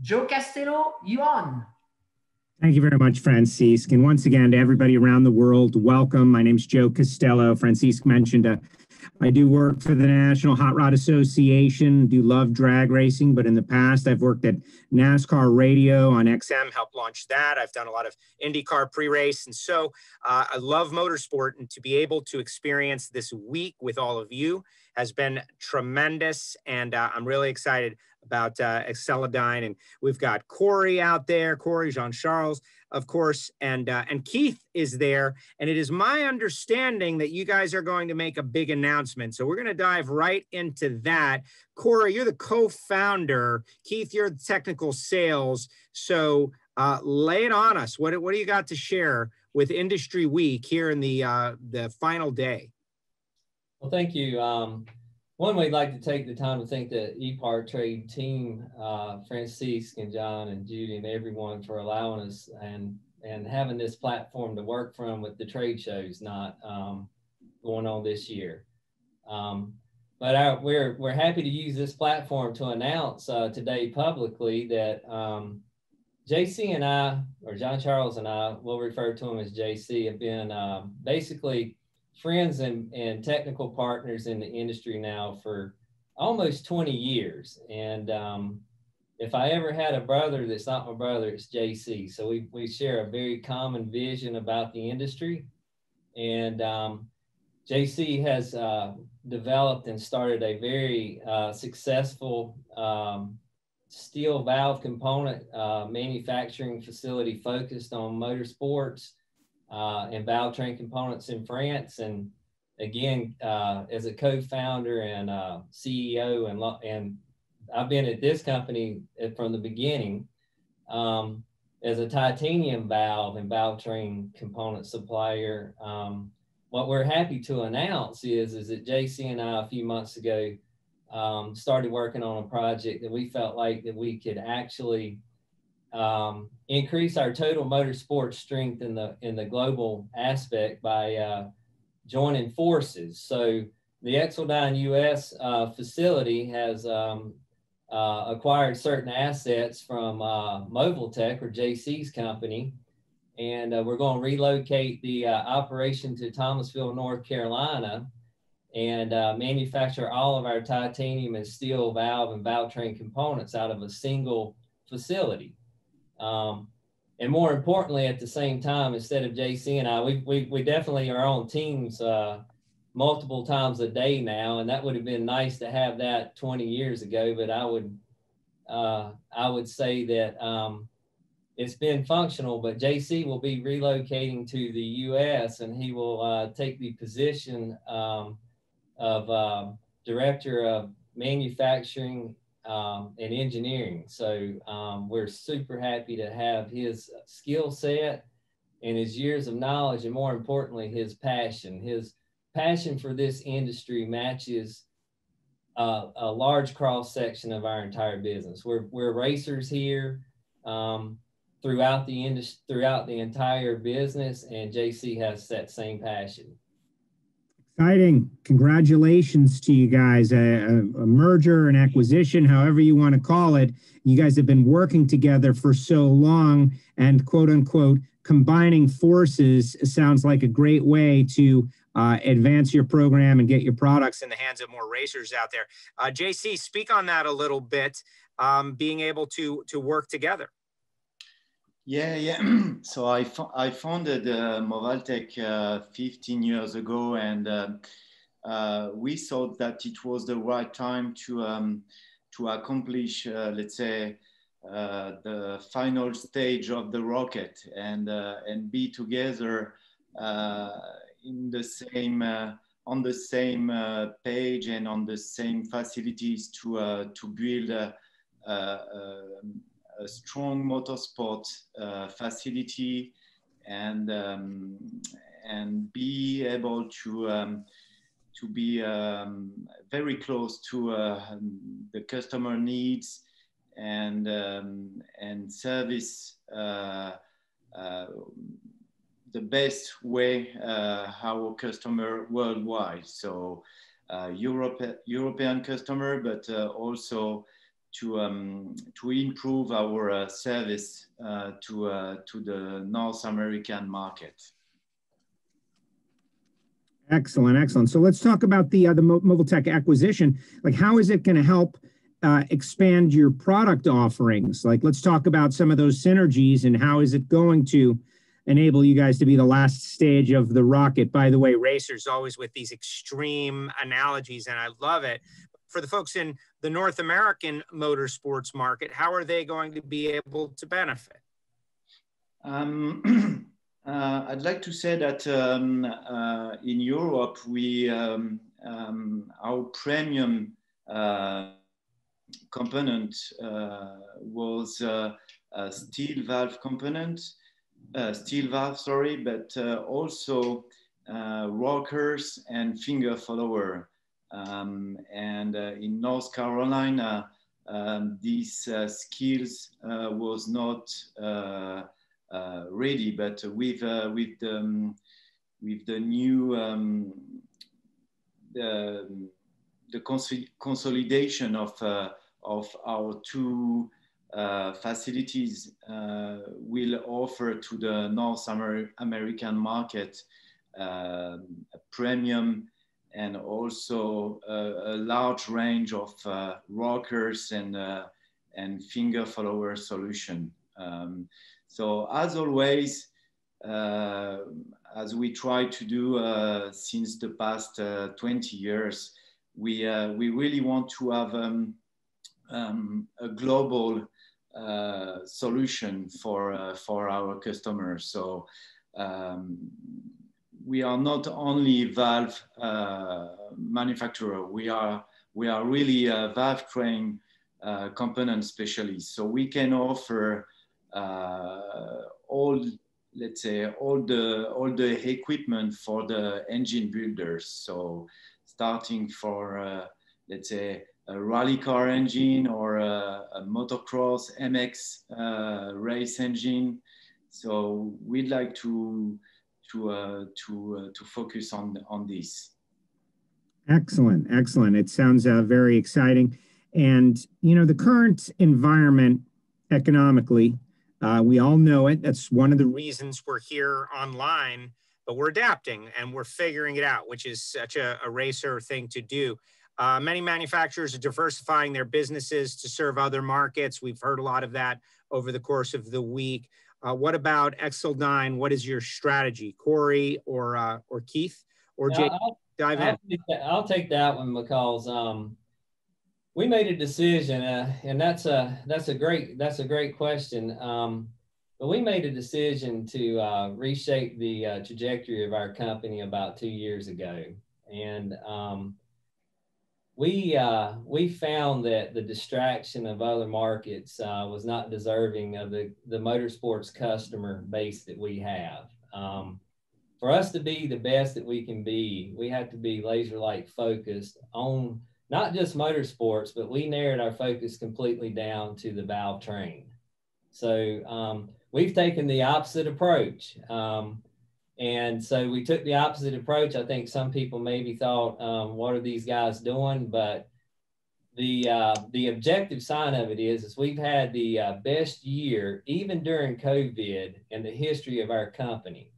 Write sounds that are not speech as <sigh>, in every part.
Joe Castello, you on. Thank you very much, Francisque. And once again, to everybody around the world, welcome. My name is Joe Castello. Francisque mentioned uh, I do work for the National Hot Rod Association, do love drag racing, but in the past I've worked at NASCAR Radio on XM, helped launch that. I've done a lot of IndyCar pre-race. And so uh, I love motorsport and to be able to experience this week with all of you has been tremendous. And uh, I'm really excited about uh. And we've got Corey out there, Corey, Jean Charles, of course, and uh, and Keith is there. And it is my understanding that you guys are going to make a big announcement. So we're going to dive right into that. Corey, you're the co-founder. Keith, you're the technical sales. So uh, lay it on us. What what do you got to share with Industry Week here in the uh, the final day? Well, thank you. Um, one, we'd like to take the time to thank the ePartrade team, uh, Francisque and John and Judy and everyone for allowing us and and having this platform to work from with the trade shows not um, going on this year. Um, but our, we're we're happy to use this platform to announce uh, today publicly that um, JC and I, or John Charles and I, we'll refer to him as JC, have been uh, basically friends and, and technical partners in the industry now for almost 20 years. And um, if I ever had a brother that's not my brother, it's JC. So we, we share a very common vision about the industry. And um, JC has uh, developed and started a very uh, successful um, steel valve component uh, manufacturing facility focused on motorsports uh, and valve train components in France. And again, uh, as a co-founder and uh, CEO, and and I've been at this company from the beginning um, as a titanium valve and valve train component supplier. Um, what we're happy to announce is is that JC and I a few months ago um, started working on a project that we felt like that we could actually um, increase our total motorsport strength in the in the global aspect by uh, joining forces. So the Xceldyne US uh, facility has um, uh, acquired certain assets from uh, Tech or JC's company, and uh, we're going to relocate the uh, operation to Thomasville, North Carolina, and uh, manufacture all of our titanium and steel valve and valve train components out of a single facility. Um, and more importantly, at the same time, instead of JC and I, we, we, we definitely are on teams uh, multiple times a day now. And that would have been nice to have that 20 years ago. But I would, uh, I would say that um, it's been functional. But JC will be relocating to the US and he will uh, take the position um, of um, director of manufacturing um, and engineering. So um, we're super happy to have his skill set and his years of knowledge, and more importantly, his passion. His passion for this industry matches a large cross section of our entire business. We're, we're racers here um, throughout the industry, throughout the entire business, and JC has that same passion. Exciting. Congratulations to you guys. A, a, a, merger, an acquisition, however you want to call it. You guys have been working together for so long and quote unquote combining forces sounds like a great way to uh, advance your program and get your products in the hands of more racers out there. Uh, JC, speak on that a little bit, um, being able to, to work together. Yeah, yeah. <clears throat> so I, I founded uh, Movaltech uh, 15 years ago, and uh, uh, we thought that it was the right time to um, to accomplish, uh, let's say, uh, the final stage of the rocket, and and be together in the same on the same page and on the same facilities to to build a strong motorsport uh, facility and um, and be able to um, to be um, very close to uh, the customer needs and um, and service uh, uh, the best way uh, our customer worldwide. So uh, Europe, European customer, but also to um, to improve our uh, service uh, to uh, to the North American market. Excellent, excellent. So let's talk about the uh, the Movaltech acquisition. Like, how is it going to help uh, expand your product offerings? Like, let's talk about some of those synergies and how is it going to enable you guys to be the last stage of the rocket. By the way, racers always with these extreme analogies, and I love it. For the folks in the North American motorsports market, how are they going to be able to benefit? Um, <clears throat> uh, I'd like to say that um, uh, in Europe, we um, um our premium uh, component uh, was uh, a steel valve component uh, steel valve, sorry, but also rockers and finger follower. Um, and in North Carolina, um, these skills was not ready, but with with um, with the new um, the, the cons consolidation of uh, of our two uh, facilities uh, will offer to the North Amer American market uh, a premium and also a, a large range of uh, rockers and, uh, and finger follower solution. Um, so as always, as we try to do since the past 20 years, we, we really want to have um, um, a global uh, solution for uh, for our customers. So um, we are not only valve uh, manufacturer. We are we are really a valve train uh, component specialist. So we can offer uh, all let's say all the all the equipment for the engine builders. So starting for let's say a rally car engine or a, a motocross MX uh, race engine. So we'd like to to uh, to uh, to focus on on this. Excellent, excellent. It sounds uh, very exciting. And you know the current environment economically, we all know it. That's one of the reasons we're here online. But we're adapting and we're figuring it out, which is such a, a racer thing to do. Uh, many manufacturers are diversifying their businesses to serve other markets. We've heard a lot of that over the course of the week. Uh, what about Xceldyne? What is your strategy, Corey or uh, or Keith or Jake? I'll, dive I'll in. Take that, I'll take that one because um, we made a decision, uh, and that's a that's a great that's a great question. Um, but we made a decision to uh, reshape the uh, trajectory of our company about two years ago, and um, we uh, we found that the distraction of other markets uh, was not deserving of the the motorsports customer base that we have. Um, for us to be the best that we can be, we have to be laser like focused on not just motorsports, but we narrowed our focus completely down to the valve train. So um, we've taken the opposite approach. Um, and so we took the opposite approach. I think some people maybe thought, um, what are these guys doing? But the, uh, the objective sign of it is, is we've had the uh, best year, even during COVID in the history of our company.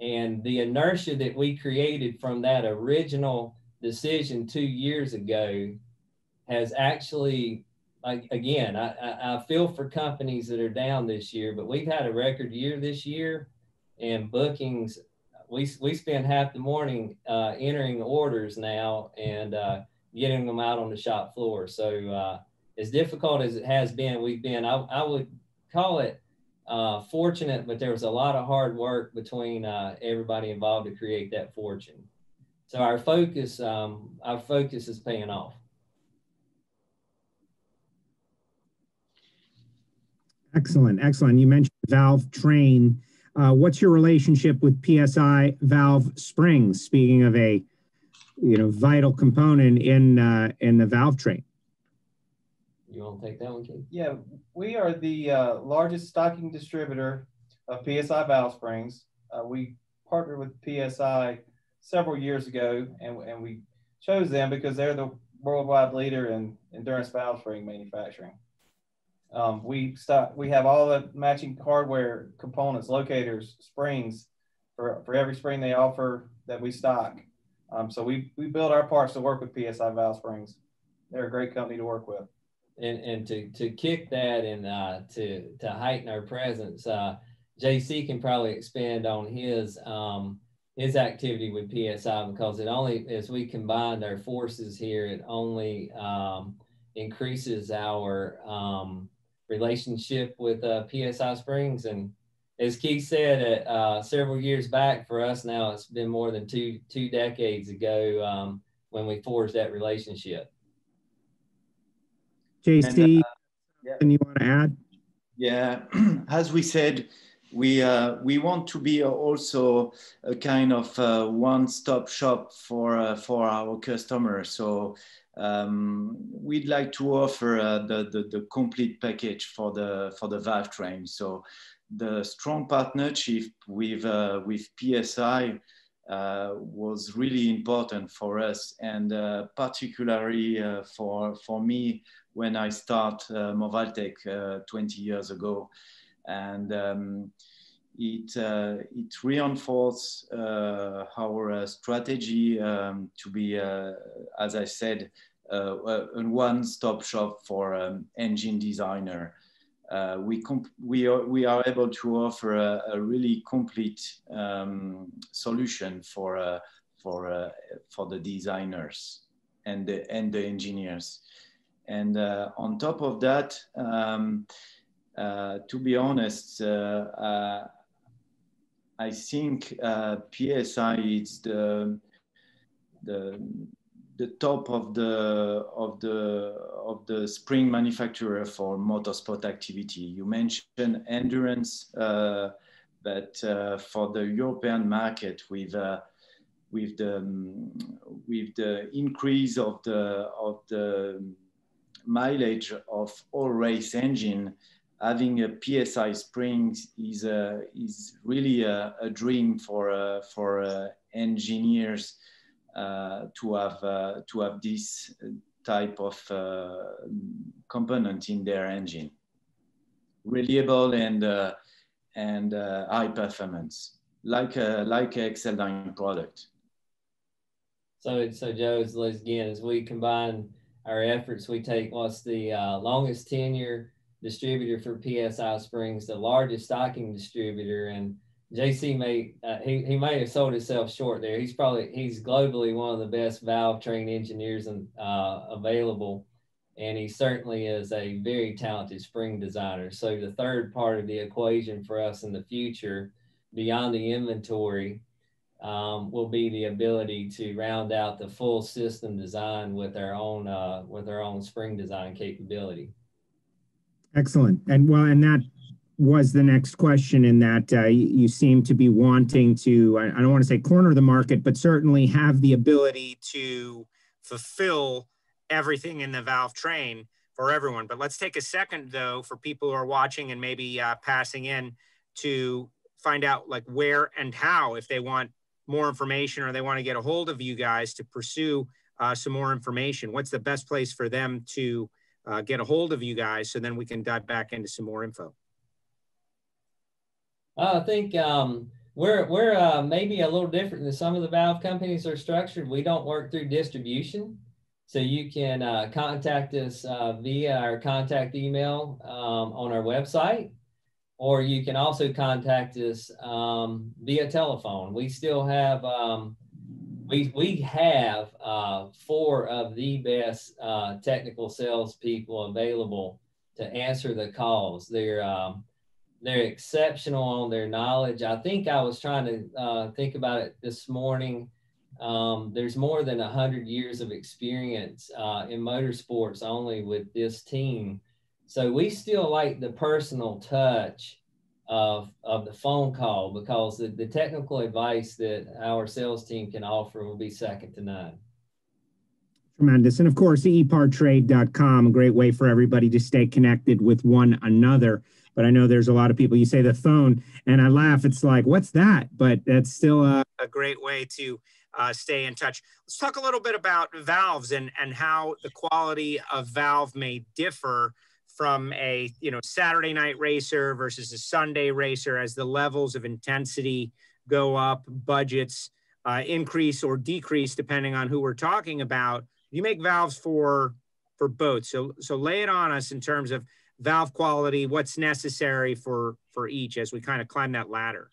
And the inertia that we created from that original decision two years ago has actually like again I, I, I feel for companies that are down this year but we've had a record year this year and bookings we, we spend half the morning uh, entering orders now and uh, getting them out on the shop floor. So uh, as difficult as it has been we've been i, I would call it uh, fortunate but there was a lot of hard work between uh, everybody involved to create that fortune. So our focus um, our focus is paying off. Excellent excellent. You mentioned valve train uh, what's your relationship with PSI valve springs? Speaking of a, you know, vital component in uh, in the valve train. You want to take that one, Keith? Yeah, we are the uh, largest stocking distributor of PSI valve springs. Uh, we partnered with PSI several years ago, and, and we chose them because they're the worldwide leader in endurance valve spring manufacturing. Um, we stock, we have all the matching hardware components, locators, springs for, for every spring they offer that we stock. Um, so we, we build our parts to work with PSI Valve Springs. They're a great company to work with. And, and to, to kick that and uh, to, to heighten our presence, uh, JC can probably expand on his um, his activity with PSI because it only as we combined our forces here, it only um, increases our um, relationship with uh, PSI Springs. And as Keith said, uh, several years back for us now, it's been more than two two decades ago um, when we forged that relationship. JC, and, uh, yeah. you want to add? Yeah, <clears throat> as we said, we uh, we want to be also a kind of uh, one-stop shop for uh, for our customers. So um, we'd like to offer uh, the, the, the complete package for the for the valve train. So the strong partnership with uh, with PSI. Uh, was really important for us and particularly for for me when I start Movaltech 20 years ago and um, it uh, it reinforces uh, our uh, strategy um, to be, uh, as I said, uh, a one-stop shop for um, engine designer. We we are we are able to offer a, a really complete um, solution for for for the designers and the and the engineers. And on top of that. Uh, to be honest, uh, uh, I think PSI is the the the top of the of the of the spring manufacturer for motorsport activity. You mentioned endurance, uh, but uh, for the European market, with uh, with the with the increase of the of the mileage of all race engine, having a PSI Springs is a, is really a, a dream for uh, for uh, engineers uh, to have uh, to have this type of uh, component in their engine, reliable and uh, and high performance, like a like a Xceldyne product. So so Joe, again as we combine our efforts, we take what's the longest tenure distributor for PSI Springs, the largest stocking distributor. And JC may uh, he, he may have sold himself short there. He's probably he's globally one of the best valve train engineers and uh, available, and he certainly is a very talented spring designer. So the third part of the equation for us in the future, beyond the inventory, um, will be the ability to round out the full system design with our own uh, with our own spring design capability. Excellent. And well, and that was the next question in that uh, you seem to be wanting to, I don't want to say corner the market, but certainly have the ability to fulfill everything in the valve train for everyone. But let's take a second though for people who are watching and maybe uh, passing in to find out like where and how if they want more information or they want to get a hold of you guys to pursue uh, some more information. What's the best place for them to uh, get a hold of you guys so then we can dive back into some more info? I think um, we're we're uh, maybe a little different than some of the valve companies are structured. We don't work through distribution, so you can uh, contact us uh, via our contact email um, on our website, or you can also contact us um, via telephone. We still have um, we we have uh, four of the best uh, technical salespeople available to answer the calls. They're um, they're exceptional on their knowledge. I think I was trying to uh, think about it this morning. Um, there's more than a hundred years of experience uh, in motorsports only with this team. So we still like the personal touch of, of the phone call because the, the technical advice that our sales team can offer will be second to none. Tremendous. And of course, epartrade.com, a great way for everybody to stay connected with one another. but I know there's a lot of people. You say the phone, and I laugh. It's like, what's that? But that's still a, a great way to uh, stay in touch. Let's talk a little bit about valves and and how the quality of valve may differ from a you know Saturday night racer versus a Sunday racer as the levels of intensity go up, budgets uh, increase or decrease depending on who we're talking about. You make valves for for both, so so lay it on us in terms of valve quality, what's necessary for for each as we kind of climb that ladder.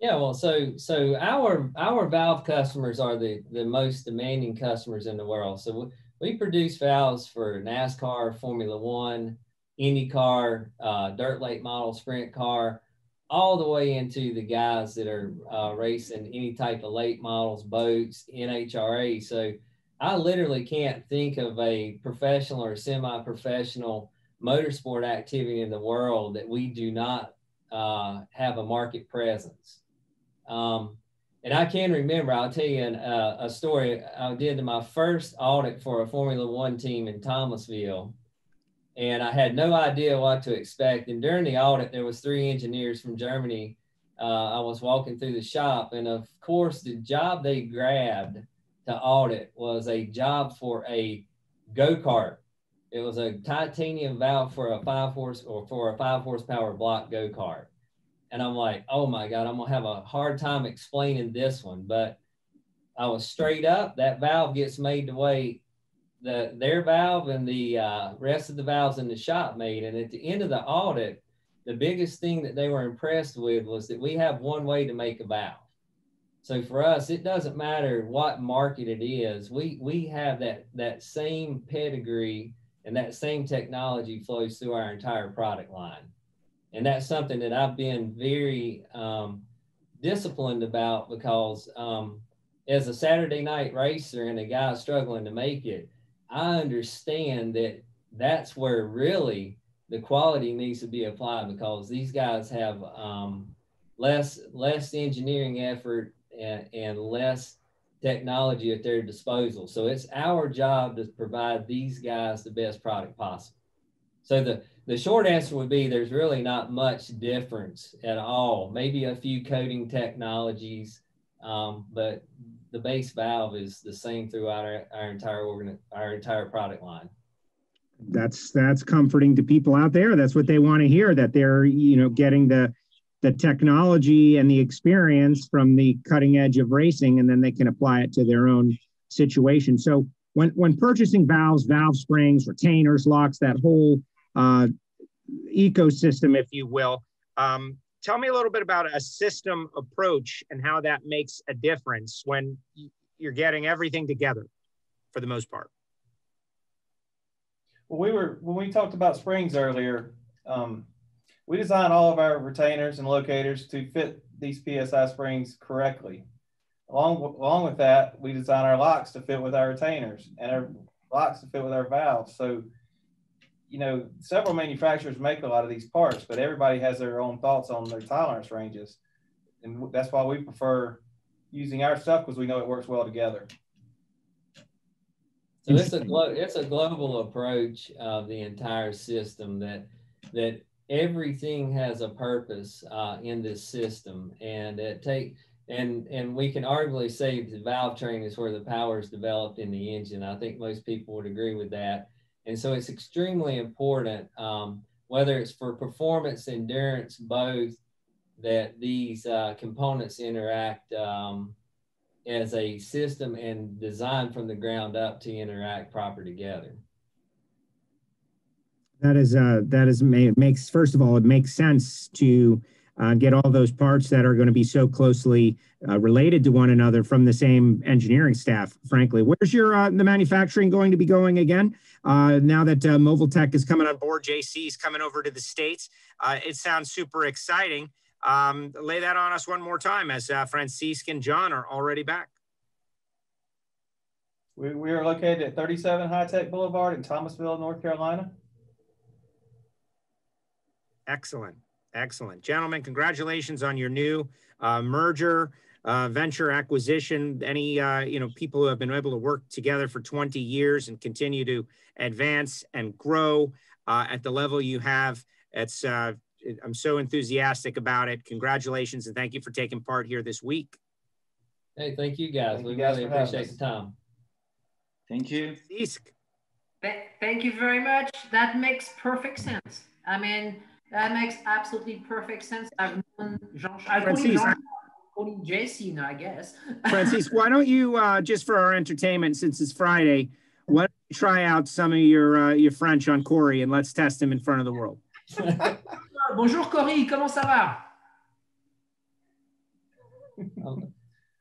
Yeah, well, so so our our valve customers are the the most demanding customers in the world. So we, we produce valves for NASCAR, Formula One, IndyCar, uh, dirt late model, sprint car, all the way into the guys that are uh, racing any type of late models, boats, NHRA. So I literally can't think of a professional or semi-professional motorsport activity in the world that we do not uh, have a market presence. Um, and I can remember, I'll tell you an, uh, a story. I did my first audit for a Formula One team in Thomasville, and I had no idea what to expect. And during the audit, there was three engineers from Germany. Uh, I was walking through the shop, and of course, the job they grabbed to audit was a job for a go kart. It was a titanium valve for a five horse or for a five horsepower block go kart. And I'm like, oh my God, I'm gonna have a hard time explaining this one. But I was straight up. That valve gets made the way the their valve and the uh, rest of the valves in the shop made. And at the end of the audit, the biggest thing that they were impressed with was that we have one way to make a valve. So for us, it doesn't matter what market it is. We we have that that same pedigree and that same technology flows through our entire product line and that's something that I've been very um, disciplined about because um, as a Saturday night racer and a guy struggling to make it, I understand that that's where really the quality needs to be applied because these guys have um, less less engineering effort and, and less technology at their disposal. So it's our job to provide these guys the best product possible. So the the short answer would be there's really not much difference at all. Maybe a few coating technologies, um, but the base valve is the same throughout our, our entire organ, our entire product line. That's that's comforting to people out there. That's what they want to hear. That they're you know getting the the technology and the experience from the cutting edge of racing, and then they can apply it to their own situation. So when when purchasing valves, valve springs, retainers, locks, that whole uh, ecosystem, if you will. Um, tell me a little bit about a system approach and how that makes a difference when you're getting everything together for the most part. Well, we were when we talked about springs earlier. Um, we designed all of our retainers and locators to fit these PSI springs correctly. Along, along with that, we design our locks to fit with our retainers and our locks to fit with our valves. So you know, several manufacturers make a lot of these parts, but everybody has their own thoughts on their tolerance ranges. And that's why we prefer using our stuff because we know it works well together. So it's a it's a global approach of the entire system that that everything has a purpose uh, in this system, and it take and and we can arguably say the valve train is where the power is developed in the engine. I think most people would agree with that. And so it's extremely important, um, whether it's for performance, endurance, both, that these uh, components interact um, as a system and designed from the ground up to interact proper together. That is, uh, that is, makes, first of all, it makes sense to uh, get all those parts that are going to be so closely uh, related to one another from the same engineering staff. Frankly, where's your uh, the manufacturing going to be going again? Uh, now that uh, Movaltech is coming on board, JC is coming over to the states. Uh, it sounds super exciting. Um, lay that on us one more time, as uh, Francisque and John are already back. We, we are located at 37 High Tech Boulevard in Thomasville, North Carolina. Excellent. Excellent. Gentlemen, congratulations on your new uh, merger, uh, venture acquisition. Any, uh, you know, people who have been able to work together for 20 years and continue to advance and grow uh, at the level you have. It's, uh, I'm so enthusiastic about it. Congratulations and thank you for taking part here this week. Hey, thank you guys. Thank we you guys really appreciate us. the time. Thank you. Thank you very much. That makes perfect sense. I mean, that makes absolutely perfect sense. I've known Jean. I call him Francis, Jean. JC I guess. <laughs> Francis, why don't you, uh, just for our entertainment, since it's Friday, why don't you try out some of your uh, your French on Corey and let's test him in front of the world. <laughs> Bonjour Corey, comment ça va?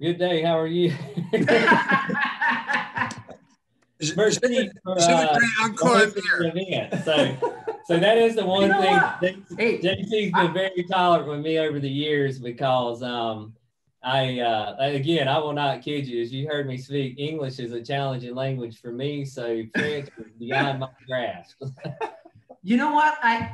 Good day. How are you? <laughs> Je, Merci je- for, je uh, voudrais encore hosting dire. the event. So, that is the one You know thing. What? Hey, JC's been very tolerant with me over the years because um, I uh, again I will not kid you. As you heard me speak, English is a challenging language for me, so French is beyond my grasp. <laughs> you know what? I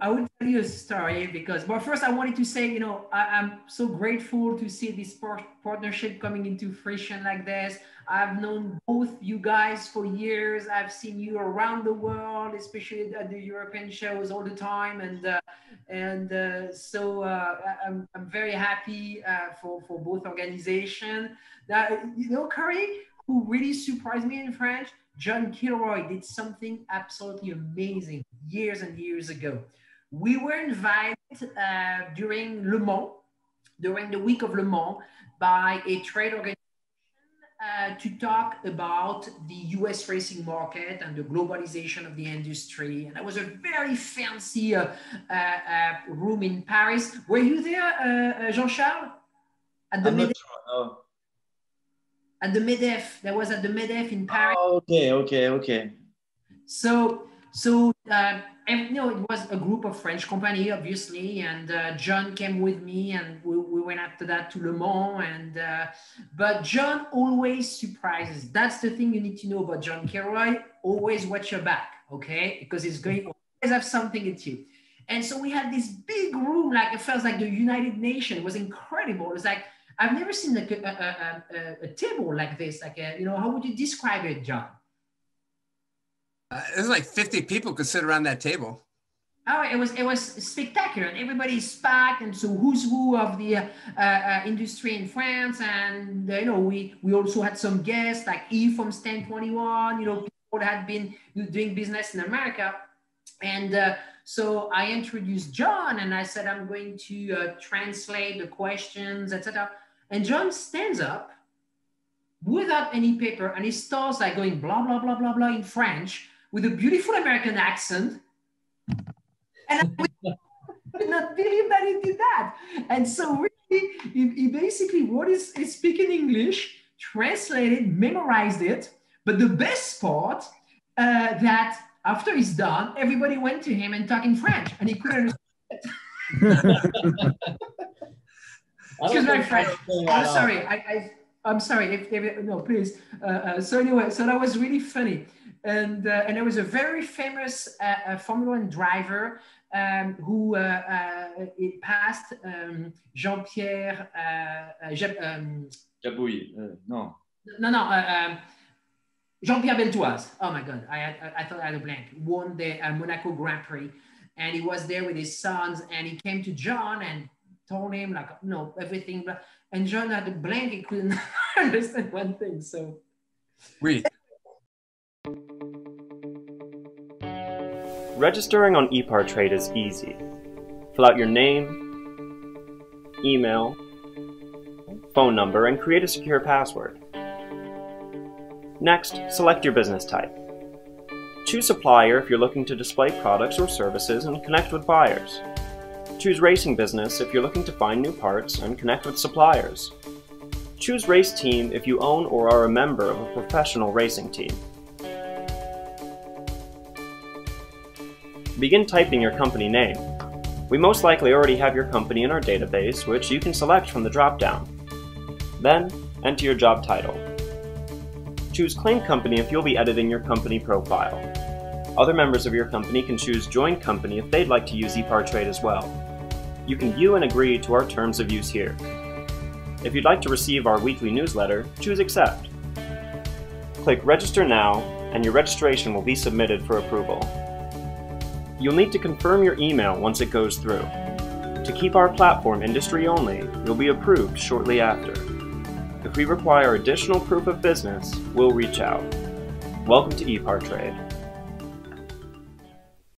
I will tell you a story because, but first I wanted to say, you know, I, I'm so grateful to see this par- partnership coming into fruition like this. I've known both you guys for years. I've seen you around the world, especially at the European shows all the time, and uh, and uh, so uh, I'm I'm very happy uh, for for both organizations. That you know, Curry, who really surprised me in French. John Kilroy did something absolutely amazing years and years ago. We were invited uh, during Le Mans, during the week of Le Mans, by a trade organization uh, to talk about the US racing market and the globalization of the industry. And that was a very fancy uh, uh, uh, room in Paris. Were you there, uh, Jean Charles? At the, I'm not sure. No. At the MEDEF, that was at the MEDEF in Paris. Oh, okay, okay, okay. So, so uh, and, you know, it was a group of French company, obviously, and uh, John came with me, and we, we went after that to Le Mans. And uh, but John always surprises. That's the thing you need to know about John Kilroy. Always watch your back, okay? Because he's going to always have something at you. And so we had this big room, like it felt like the United Nations. It was incredible. It was like I've never seen like a, a, a, a, table like this. Like a, you know, how would you describe it, John? Uh, there's like 50 people could sit around that table. Oh, it was it was spectacular, and everybody's packed, and so who's who of the uh, uh, industry in France, and uh, you know we we also had some guests like Yves from Stand Twenty One, you know people that had been doing business in America, and uh, so I introduced John, and I said I'm going to uh, translate the questions, etc. And John stands up without any paper, and he starts like going blah blah blah blah blah in French with a beautiful American accent. And I did <laughs> not believe that he did that. And so really, he, he basically wrote his, his speaking English, translated, memorized it. But the best part uh, that after he's done, everybody went to him and talk in French, and he couldn't understand. <laughs> <laughs> Excuse my think French. that's the thing I'm sorry. I, I I'm sorry. If, if no, please. Uh, uh, so anyway, so that was really funny, and uh, and there was a very famous uh, uh, Formula One driver um, who uh, it passed um, Jean Pierre. Uh, uh, um, Jabouille. Uh, no. no, no. Uh, um, Jean Pierre Beltoise. Oh my God, I, had, I, I thought I had a blank. Won the uh, Monaco Grand Prix, and he was there with his sons, and he came to John and told him like, no, everything. blah- And John had a blank; he couldn't <laughs> understand one thing. So We. Registering on ePartrade is easy. Fill out your name, email, phone number, and create a secure password. Next, select your business type. Choose supplier if you're looking to display products or services and connect with buyers. Choose racing business if you're looking to find new parts and connect with suppliers. Choose race team if you own or are a member of a professional racing team. Begin typing your company name. We most likely already have your company in our database, which you can select from the drop-down. Then, enter your job title. Choose Claim Company if you'll be editing your company profile. Other members of your company can choose Join Company if they'd like to use ePartrade as well. You can view and agree to our terms of use here. If you'd like to receive our weekly newsletter, choose Accept. Click Register Now, and your registration will be submitted for approval. You'll need to confirm your email once it goes through. To keep our platform industry only, you'll be approved shortly after. If we require additional proof of business, we'll reach out. Welcome to ePartrade.